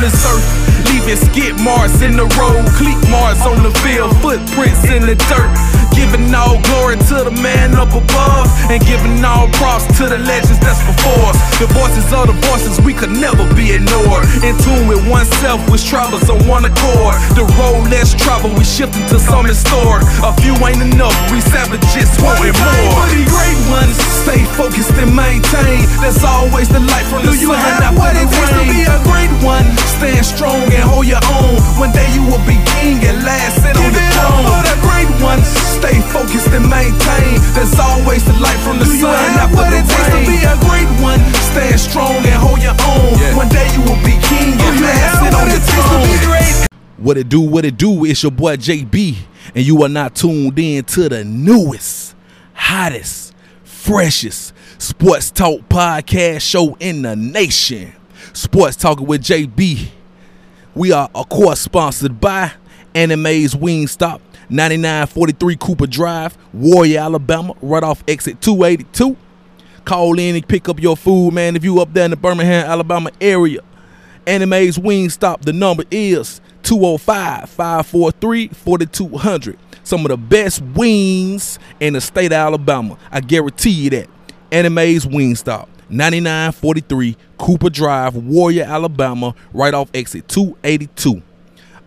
on this earth. Leaving skid marks in the road, cleat marks on the field, footprints in the dirt. Giving all glory to the man up above, and giving all props to the legends that's before us. The voices of the voices we could never be ignored. In tune with oneself, which travels on one accord. The road less travel, we shifting to some historic. A few ain't enough, we savages wanting more. For the great ones, stay focused and maintain. There's always the light from the Do you sun have what it takes to be a great one? Stand strong and hold your own. One day you will be king and last sit on the throne. for the great. Stay focused and maintain. There's always the light from the Do sun after what the it takes to be a great one? Stand strong and hold your own. Yeah. One day you will be king Do and last sit on what the it takes to be throne. What it do, what it do, it's your boy JB, and you are not tuned in to the newest, hottest, freshest sports talk podcast show in the nation. Sports Talking with JB. We are, of course, sponsored by Anime's Wingstop, 9943 Cooper Drive, Warrior, Alabama, right off exit 282. Call in and pick up your food, man. If you up there in the Birmingham, Alabama area, Anime's Wingstop, the number is 205-543-4200. Some of the best wings in the state of Alabama. I guarantee you that. Anime's Wingstop, 9943 Cooper Drive, Warrior, Alabama, right off exit 282.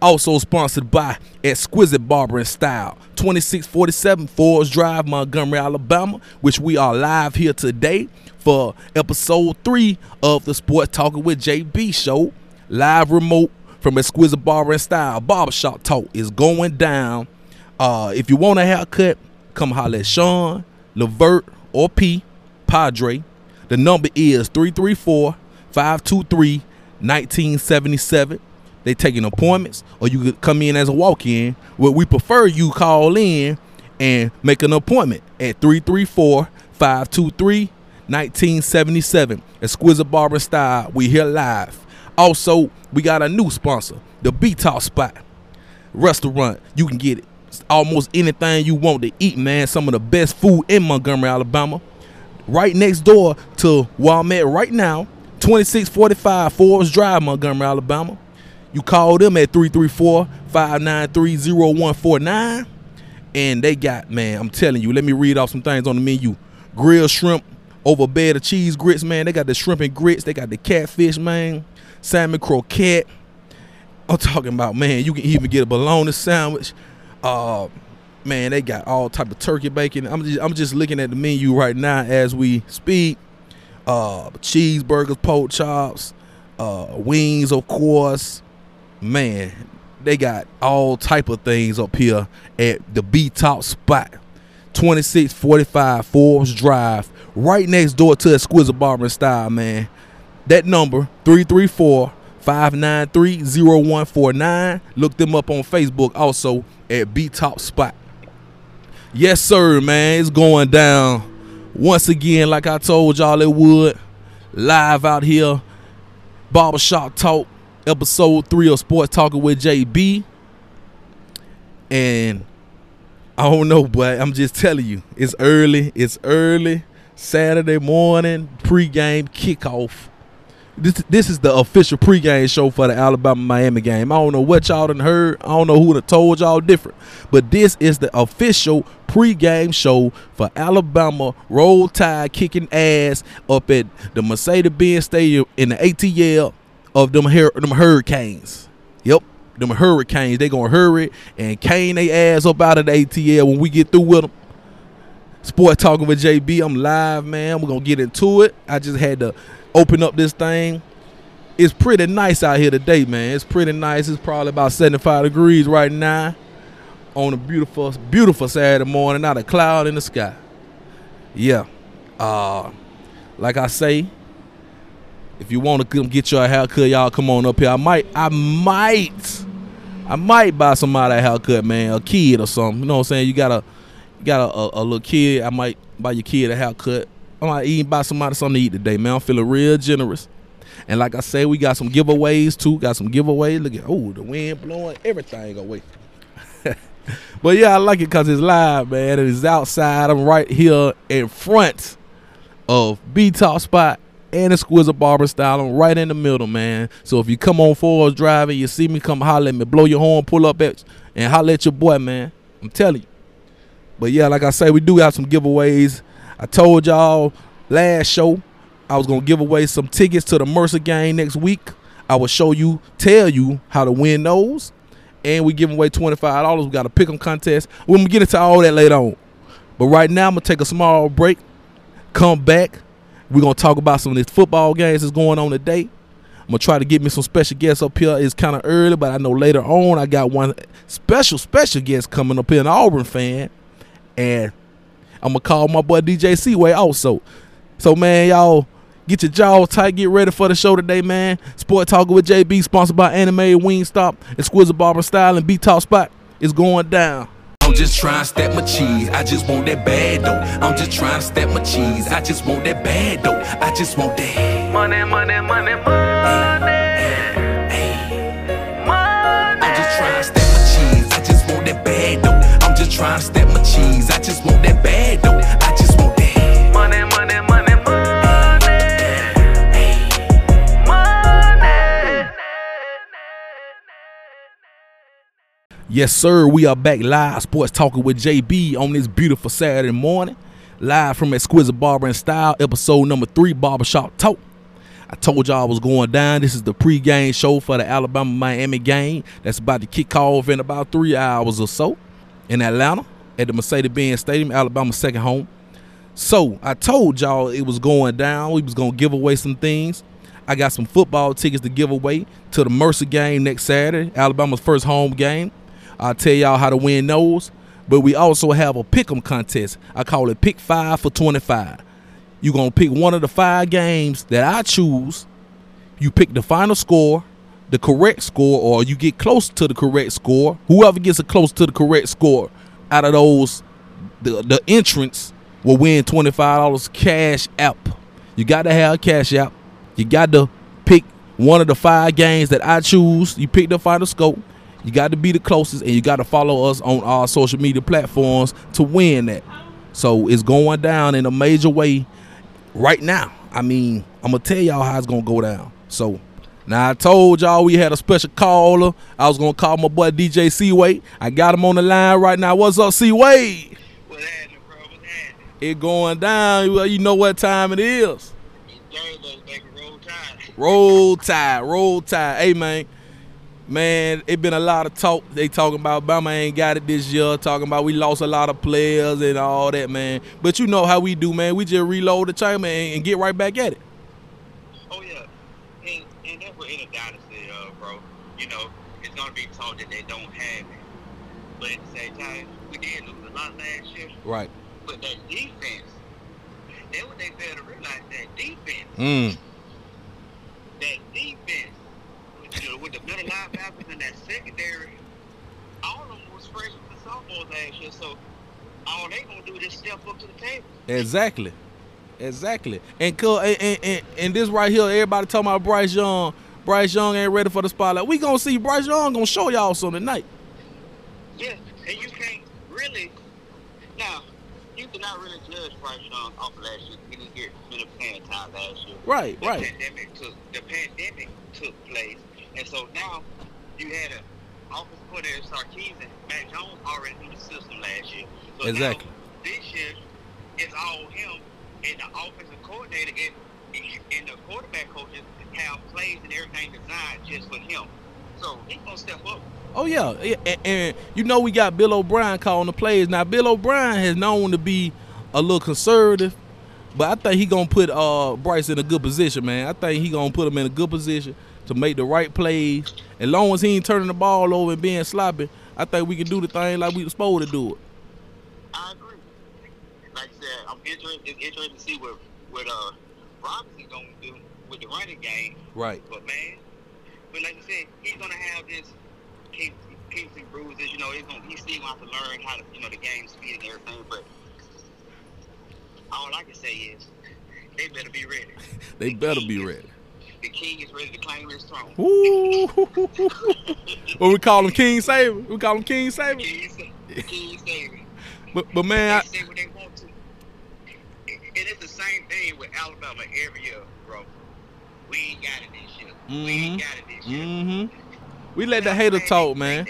Also sponsored by Exquisite Barber and Style, 2647 Forest Drive, Montgomery, Alabama, which we are live here today for episode three of the Sport Talking with JB show. Live remote from Exquisite Barber and Style. Barbershop Talk is going down. Uh, if you want a haircut, come holler at Sean, Levert, or P, Padre. The number is 334 523 1977. They taking appointments, or you could come in as a walk-in. Well, we prefer you call in and make an appointment at 334-523-1977. Exquisite Barber Style. We here live. Also, we got a new sponsor, the B-Talk Spot Restaurant. You can get it. It's almost anything you want to eat, man. Some of the best food in Montgomery, Alabama. Right next door to where I'm at right now, 2645 Forest Drive, Montgomery, Alabama. You call them at 334-593-0149. And they got, man, I'm telling you, let me read off some things on the menu. Grilled shrimp over bed of cheese grits, man. They got the shrimp and grits. They got the catfish, man. Salmon croquette. I'm talking about, man, you can even get a bologna sandwich. Uh, man, they got all type of turkey bacon. I'm just, I'm just looking at the menu right now as we speak. Uh, cheeseburgers, pork chops, uh, wings, of course. Man, they got all type of things up here at the B Top Spot, 2645 Forbes Drive, right next door to Exquisite Barber Style. Man, that number 334 593 0149. Look them up on Facebook also at B Top Spot. Yes, sir, man. It's going down once again, like I told y'all it would. Live out here. Barbershop Talk, episode three of Sports Talking with JB. And I don't know, but I'm just telling you, it's early. It's early. Saturday morning, pregame kickoff. This this is the official pregame show for the Alabama Miami game. I don't know what y'all done heard. I don't know who done told y'all different. But this is the official pregame show for Alabama Roll Tide kicking ass up at the Mercedes-Benz Stadium in the ATL of them Hur- them Hurricanes. Yep, them Hurricanes. They gonna hurry and cane their ass up out of the ATL when we get through with them. Sport talking with JB. I'm live, man. We're gonna get into it. I just had to open up this thing. It's pretty nice out here today, man. It's pretty nice. It's probably about 75 degrees right now on a beautiful, beautiful Saturday morning. Not a cloud in the sky. Yeah. Uh, like I say, if you want to come get your haircut, y'all come on up here. I might, I might, I might buy somebody a haircut, man. A kid or something. You know what I'm saying? You got a, you got a, a, a little kid. I might buy your kid a haircut. I might even buy somebody something to eat today, man. I'm feeling real generous. And like I say, we got some giveaways too. Got some giveaways. Look at oh, the wind blowing, everything away. But yeah, I like it because it's live, man. It is outside. I'm right here in front of B Talk Spot and Exquisite Barber Style. I'm right in the middle, man. So if you come on Forest Drive and you see me, come holler at me, blow your horn, pull up at, and holler at your boy, man. I'm telling you. But yeah, like I say, we do have some giveaways. I told y'all last show I was gonna give away some tickets to the Mercer game next week. I will show you, tell you how to win those, and we giving away twenty five dollars. We got a pick 'em contest. We're gonna get into all that later on. But right now, I'm gonna take a small break. Come back. We're gonna talk about some of these football games that's going on today. I'm gonna try to get me some special guests up here. It's kind of early, but I know later on I got one special special guest coming up here, an Auburn fan, and I'm gonna call my boy DJ Seaway also. So man, y'all Get your jaw tight. Get ready for the show today, man. Sport Talker with JB, sponsored by Anime Wingstop, Exquisite Barber Style, and B Talk Spot. It's going down. I'm just trying to step my cheese. I just want that bad dough. I'm just trying to step my cheese. I just want that bad dough. I just want that money, money, money, money. Yes, sir. We are back live, sports talking with JB on this beautiful Saturday morning, live from Exquisite Barber and Style, episode number three, Barbershop Talk. I told y'all I was going down. This is the pregame show for the Alabama Miami game that's about to kick off in about three hours or so in Atlanta at the Mercedes Benz Stadium, Alabama's second home. So I told y'all it was going down. We was gonna give away some things. I got some football tickets to give away to the Mercer game next Saturday, Alabama's first home game. I'll tell y'all how to win those. But we also have a pick 'em contest. I call it Pick Five for 25. You're gonna pick one of the five games that I choose. You pick the final score, the correct score, or you get close to the correct score. Whoever gets a close to the correct score out of those, the the entrance will win $25 cash app. You got to have cash app. You got to pick one of the five games that I choose. You pick the final scope. You got to be the closest, and you got to follow us on our social media platforms to win that. So it's going down in a major way right now. I mean, I'm gonna tell y'all how it's gonna go down. So now I told y'all we had a special caller. I was gonna call my boy DJ Seaway. I got him on the line right now. What's up, Seaway? What's happening, bro? What's happening? It going down. Well, you know what time it is. Roll tide. Roll tide. Roll tide. Hey man. Man, it been a lot of talk. They talking about Bama ain't got it this year. Talking about we lost a lot of players and all that, man. But you know how we do, man. We just reload the chamber and, and get right back at it. Oh yeah, and, and that's what in a dynasty, uh, bro. You know, it's gonna be told that they don't have it, but at the same time, we did lose a lot last year. Right. But that defense, that's what they failed to realize. That defense. Mm. That defense you know, with the middle linebackers in that secondary, all of them was freshmen and sophomores last year. So all they gonna do is step up to the table. Exactly. Exactly. And, cool and, and, and this right here, everybody talking about Bryce Young. Bryce Young ain't ready for the spotlight. We gonna see Bryce Young gonna show y'all something tonight. Yeah, and you can't really now you cannot really judge Bryce Young off last year. He didn't get many playing time last year. Right, the right. Pandemic took the pandemic took place. And so now you had an offensive coordinator Sarkisian, Mac Jones already knew the system last year. So exactly. this year it's all him and the offensive coordinator and, and the quarterback coaches have plays and everything designed just for him. So he's gonna step up. Oh yeah, and, and, you know we got Bill O'Brien calling the plays. Now Bill O'Brien has known to be a little conservative, but I think he gonna put uh, Bryce in a good position, man. I think he gonna put him in a good position to make the right plays. As long as he ain't turning the ball over and being sloppy, I think we can do the thing like we supposed to do it. I agree. Like I said, I'm interested. It's interesting to see what what uh Robinson gonna do with the running game. Right. But man, but like I said, he's gonna have this kinks, kinks and bruises. You know, he's gonna he's still gonna have to learn how to you know the game speed and everything. But all I can say is they better be ready. they better be ready the king is ready to claim his throne. Ooh. what we call him King Saver? We call him King Saver? King, king. But, but man, they I, they want to. And it's the same thing with Alabama every year, bro. we ain't got it this year. We ain't got it this year. Mm-hmm. We let the hater talk, man.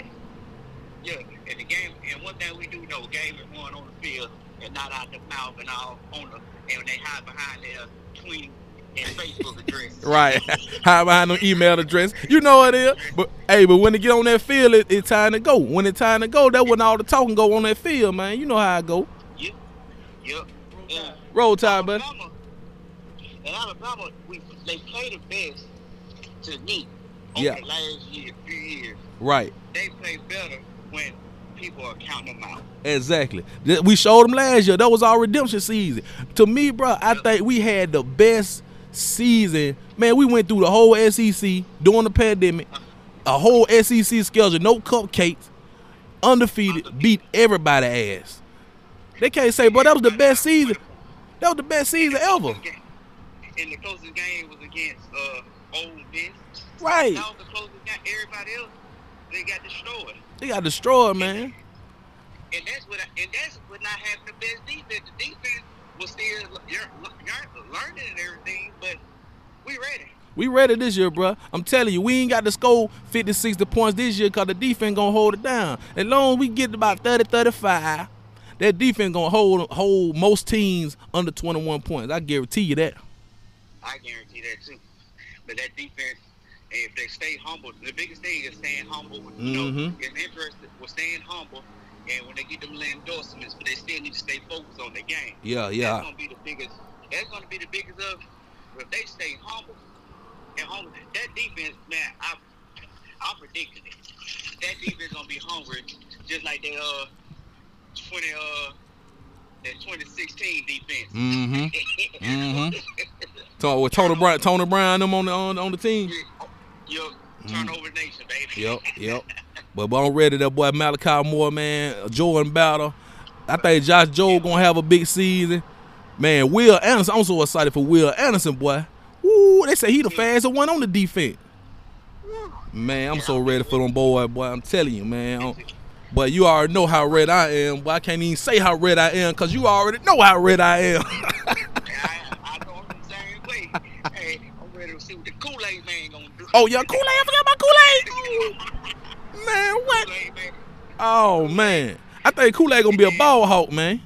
Yeah, and the game, and one thing we do know, game is going on the field and not out the mouth and all on the, and when they hide behind their tweet and Facebook address. Right. Hide behind them email address. You know what it is. But hey, but when they get on that field, it, it's time to go. When it's time to go, that when all the talking go on that field, man. You know how I go. Yep. Yep. Yeah. Roll tide, buddy. In Alabama, we they play the best to me over Yeah. the last year, few years. Right. They play better when people are counting them out. Exactly. We showed them last year. That was our redemption season. To me, bro, I think we had the best season. Man, we went through the whole SEC during the pandemic, a whole SEC schedule, no cupcakes, undefeated, beat everybody ass. They can't say, bro, that was the best season. That was the best season ever. And the closest game was against uh, Ole Miss. Right. That was the closest game. Everybody else, they got destroyed. They got destroyed, man. And that's what. I, and that's what not having the best defense. The defense was still lear- learning and everything, but we ready. We ready this year, bro. I'm telling you, we ain't got to score 50, 60 points this year because the defense going to hold it down. As long as we get about 30, 35, that defense going to hold hold most teams under 21 points. I guarantee you that. I guarantee that too. But that defense, and if they stay humble, the biggest thing is staying humble. You know, Mhm. it's interesting with staying humble. And when they get them little endorsements, but they still need to stay focused on the game. Yeah, yeah. That's gonna be the biggest. That's gonna be the biggest of. If they stay humble and humble, that defense, man, I, I'm predicting it. That defense gonna be hungry, just like that uh, twenty uh, that 2016 defense. Mm-hmm. Mhm. So with Tony Brown, Tony Brown, them on the on, on the team. Yup, turnover nation, baby. Yep, yep. But, but I'm ready. That boy Malachi Moore, man, Jordan Battle. I think Josh Jobe gonna have a big season. Man, Will Anderson. I'm so excited for Will Anderson, boy. Ooh, they say he the fastest one on the defense. Man, I'm so ready for them boy, boy. I'm telling you, man. I'm- but you already know how red I am, but I can't even say how red I am because you already know how red I am. I, I know I'm the same way. hey, I'm ready to see what the Kool-Aid man gonna do. oh, yeah, Kool-Aid. I forgot about Kool-Aid. Man, what? Oh, man. I think Kool-Aid gonna be a ball hawk, man.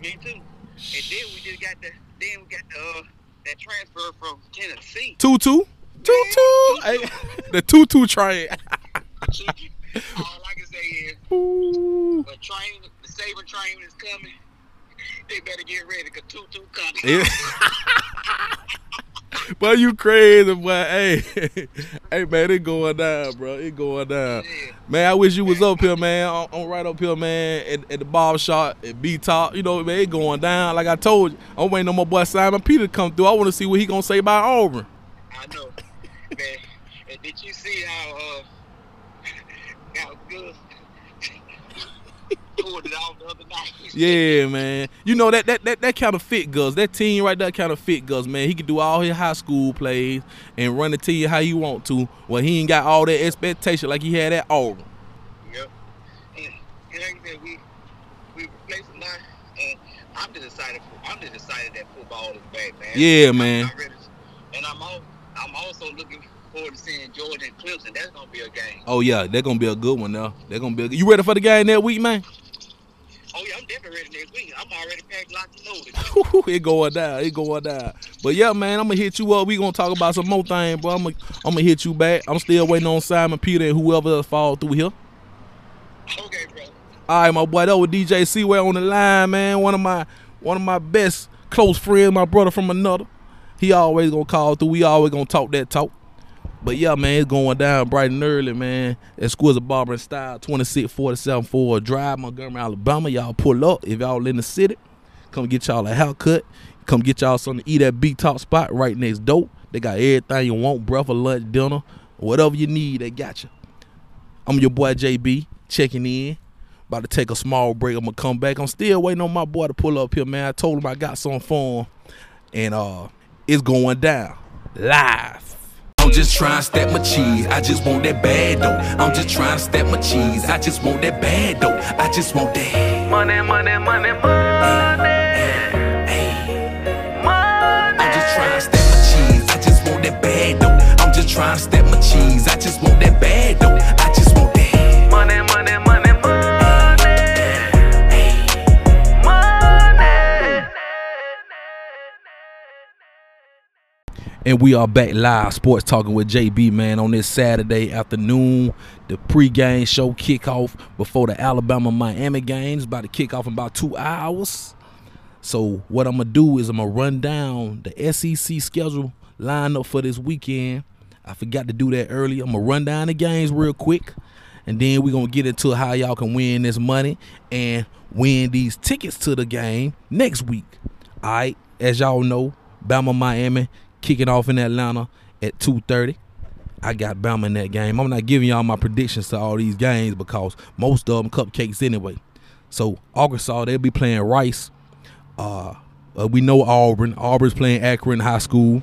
Me too. And then we just got the then we got the uh, that transfer from Tennessee. Tutu. Tutu. Hey, the tutu train. All I can say is Ooh. a train, the Saber train is coming. They better get ready because Tutu coming. Yeah. Boy, you crazy, boy. Hey, hey, man, it going down, bro. It going down. Yeah. Man, I wish you was up here, man. I'm, I'm right up here, man, at, at the barber shop at B Top. You know, man, it going down. Like I told you, I'm waiting on my boy Simon Peter to come through. I want to see what he gonna say about Auburn. I know. Man, and did you see how uh how good pulled it off the other night? Yeah, man. You know that that that, that kind of fit Gus. That team right there kind of fit Gus, man. He can do all his high school plays and run the you how you want to. Well, he ain't got all that expectation like he had at Auburn. Yep. And, and like I said, we we replaced a lot, and I'm just excited. For, I'm just excited that football is back, man. Yeah, I'm- man. I'm ready. And I'm all, I'm also looking forward to seeing Georgia and Clemson. That's gonna be a game. Oh yeah, they're gonna be a good one now. They're gonna be. A, you ready for the game that week, man? Oh yeah, I'm definitely ready next week. I'm already packed, locked, and loaded. it going down. It going down. But yeah, man, I'm gonna hit you up. We gonna talk about some more things, bro. I'm gonna, I'm gonna hit you back. I'm still waiting on Simon Peter and whoever else fall through here. Okay, bro. All right, my boy, that was DJ Seaway on the line, man. One of my one of my best close friends, my brother from another. He always gonna call through. We always gonna talk that talk. But yeah, man, it's going down bright and early, man. Exquisite Barber and Style, 2647 for Drive, Montgomery, Alabama. Y'all pull up if y'all in the city. Come get y'all a haircut. Come get y'all something to eat at Big Top Spot right next door. They got everything you want, breakfast, lunch, dinner, whatever you need, they got you. I'm your boy JB, checking in. About to take a small break. I'm gonna come back. I'm still waiting on my boy to pull up here, man. I told him I got some for him. And uh it's going down. Live. I'm just trying to stack my cheese. I just want that bad though. I'm just trying to stack my cheese. I just want that bad though. I just want that. Money, money, money, money. I'm just trying to stack my cheese. And we are back live, sports talking with JB, man, on this Saturday afternoon. The pregame show kickoff before the Alabama Miami games, about to kick off in about two hours. So, what I'm going to do is I'm going to run down the SEC schedule lineup for this weekend. I forgot to do that earlier. I'm going to run down the games real quick. And then we're going to get into how y'all can win this money and win these tickets to the game next week. All right, as y'all know, Bama Miami kicking off in Atlanta at 2:30. I got Bama in that game. I'm not giving y'all my predictions to all these games because most of them cupcakes anyway. So Arkansas they'll be playing Rice. Uh, uh, we know Auburn. Auburn's playing Akron High School.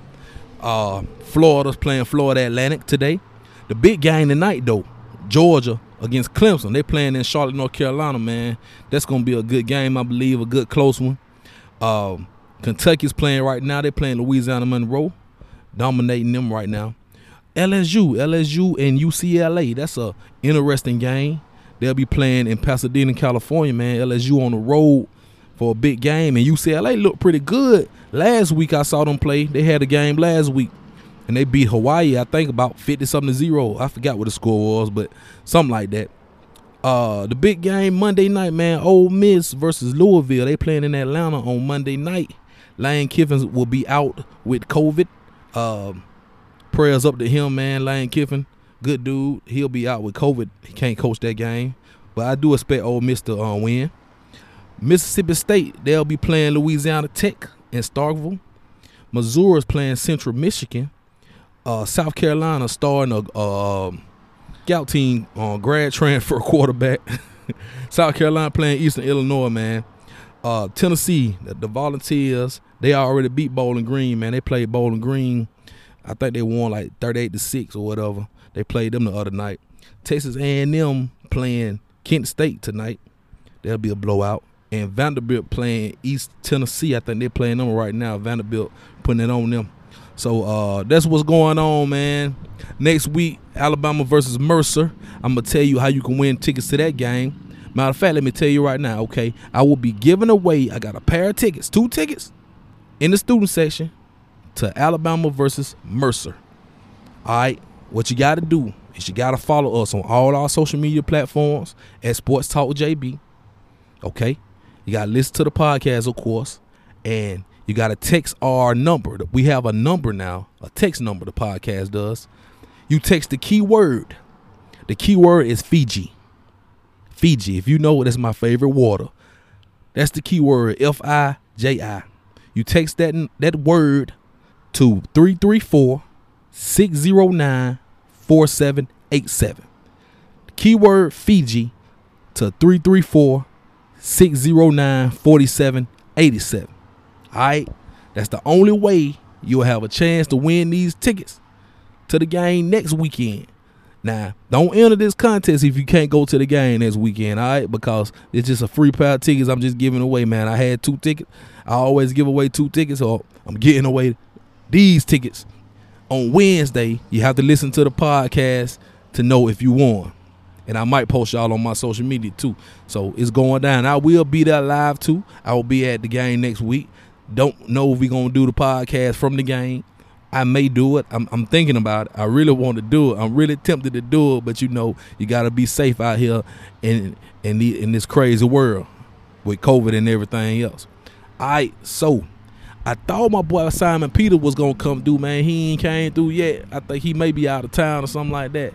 Uh, Florida's playing Florida Atlantic today. The big game tonight though, Georgia against Clemson. They're playing in Charlotte, North Carolina. Man, that's gonna be a good game. I believe a good close one. Um, Kentucky's playing right now. They're playing Louisiana Monroe, dominating them right now. LSU, LSU and UCLA. That's a interesting game. They'll be playing in Pasadena, California, man. LSU on the road for a big game, and UCLA looked pretty good last week. I saw them play. They had a game last week, and they beat Hawaii. I think about fifty something to zero. I forgot what the score was, but something like that. Uh, the big game Monday night, man. Ole Miss versus Louisville. They playing in Atlanta on Monday night. Lane Kiffin will be out with COVID. Um, prayers up to him, man. Lane Kiffin, good dude. He'll be out with COVID. He can't coach that game, but I do expect Ole Miss to uh, win. Mississippi State, they'll be playing Louisiana Tech in Starkville. Missouri's playing Central Michigan. Uh, South Carolina starting a uh, scout team on grad transfer quarterback. South Carolina playing Eastern Illinois, man. Uh, Tennessee, the, the Volunteers, they already beat Bowling Green, man. They played Bowling Green. I think they won like 38 to 6 or whatever. They played them the other night. Texas A&M playing Kent State tonight. That'll be a blowout. And Vanderbilt playing East Tennessee. I think they're playing them right now. Vanderbilt putting it on them. So uh, that's what's going on, man. Next week, Alabama versus Mercer. I'm gonna tell you how you can win tickets to that game. Matter of fact, let me tell you right now, okay? I will be giving away. I got a pair of tickets, two tickets, in the student section to Alabama versus Mercer. All right, what you got to do is you got to follow us on all our social media platforms at Sports Talk JB. Okay, you got to listen to the podcast, of course, and you got to text our number. We have a number now, a text number. The podcast does. You text the keyword. The keyword is Fiji. Fiji. If you know it, that's my favorite water. That's the keyword F I J I. You text that that word to 334 609 4787. Keyword Fiji to 334 609 4787. All right? That's the only way you'll have a chance to win these tickets to the game next weekend. Now, don't enter this contest if you can't go to the game this weekend, all right? Because it's just a free pair of tickets I'm just giving away, man. I had two tickets. I always give away two tickets, so I'm getting away these tickets on Wednesday. You have to listen to the podcast to know if you won. And I might post y'all on my social media too. So it's going down. I will be there live too. I will be at the game next week. Don't know if we're gonna do the podcast from the game. I may do it. I'm, I'm thinking about it. I really want to do it. I'm really tempted to do it, but you know, you got to be safe out here in in the in this crazy world with COVID and everything else. All right, so I thought my boy Simon Peter was gonna come through, man. He ain't came through yet. I think he may be out of town or something like that.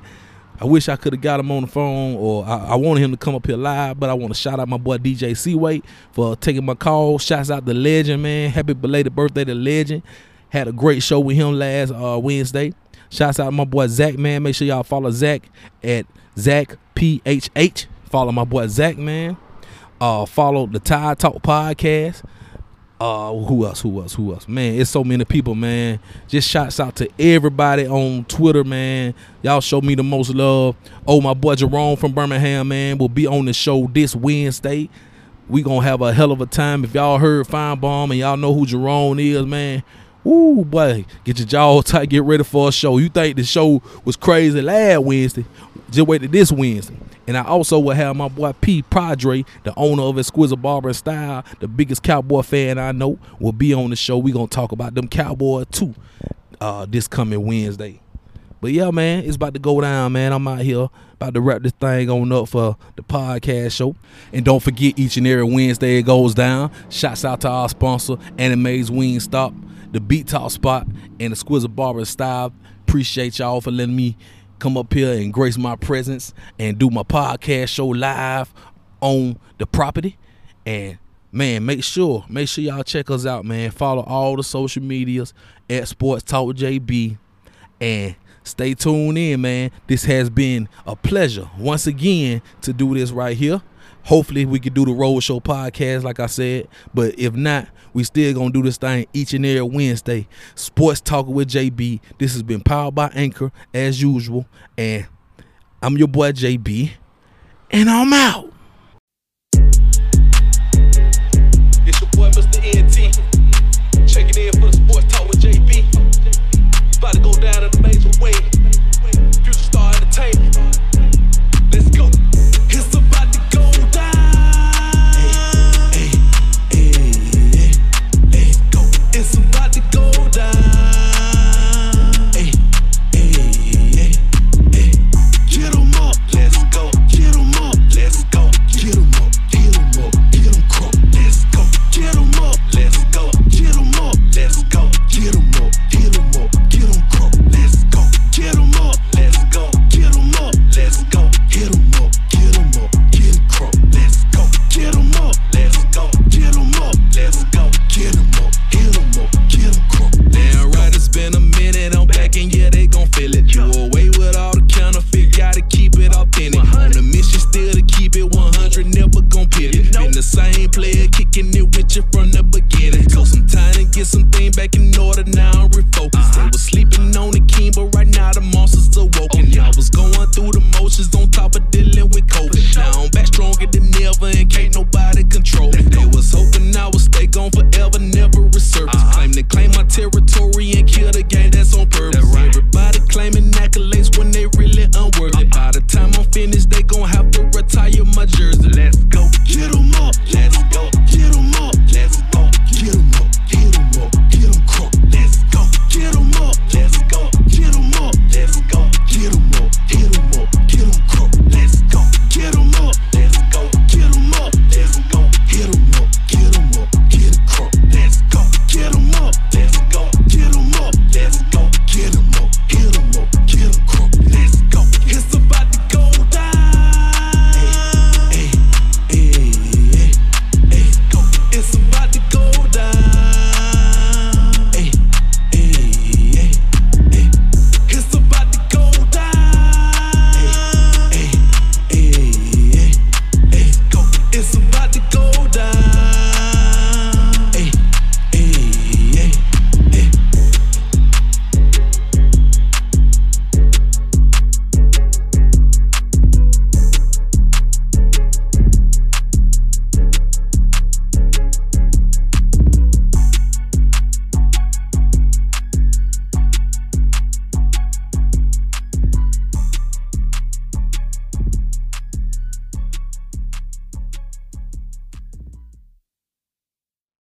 I wish I could have got him on the phone, or I, I, wanted him to come up here live. But I want to shout out my boy DJ Seaway for taking my call. Shouts out the legend, man. Happy belated birthday to legend. Had a great show with him last uh, Wednesday. Shouts out to my boy Zach, man. Make sure y'all follow Zach at Zach PHH. Follow my boy Zach, man. Uh, follow the Tide Talk podcast. Uh, who else? Who else? Who else? Man, it's so many people, man. Just shouts out to everybody on Twitter, man. Y'all show me the most love. Oh, my boy Jerome from Birmingham, man, will be on the show this Wednesday. We gonna have a hell of a time. If y'all heard Fine Bomb and y'all know who Jerome is, man, Ooh, boy, get your jaw tight, get ready for a show. You think the show was crazy last Wednesday? Just wait to this Wednesday. And I also will have my boy P Padre, the owner of Exquisite Barber and Style, the biggest cowboy fan I know, will be on the show. We gonna talk about them cowboys too, uh, this coming Wednesday. But yeah, man, it's about to go down, man. I'm out here about to wrap this thing on up for the podcast show. And don't forget, each and every Wednesday it goes down. Shouts out to our sponsor, Anime's Wing Stop, the Beat Talk Spot, and the Squizzle Barber Style. Appreciate y'all for letting me come up here and grace my presence and do my podcast show live on the property. And man, make sure, make sure y'all check us out, man. Follow all the social medias at Sports Talk JB. And stay tuned in, man. This has been a pleasure once again to do this right here. Hopefully we can do the Road Show podcast, like I said. But if not, we still gonna do this thing each and every Wednesday. Sports Talking with JB. This has been powered by Anchor as usual. And I'm your boy JB. And I'm out. It's your boy Mr. NT.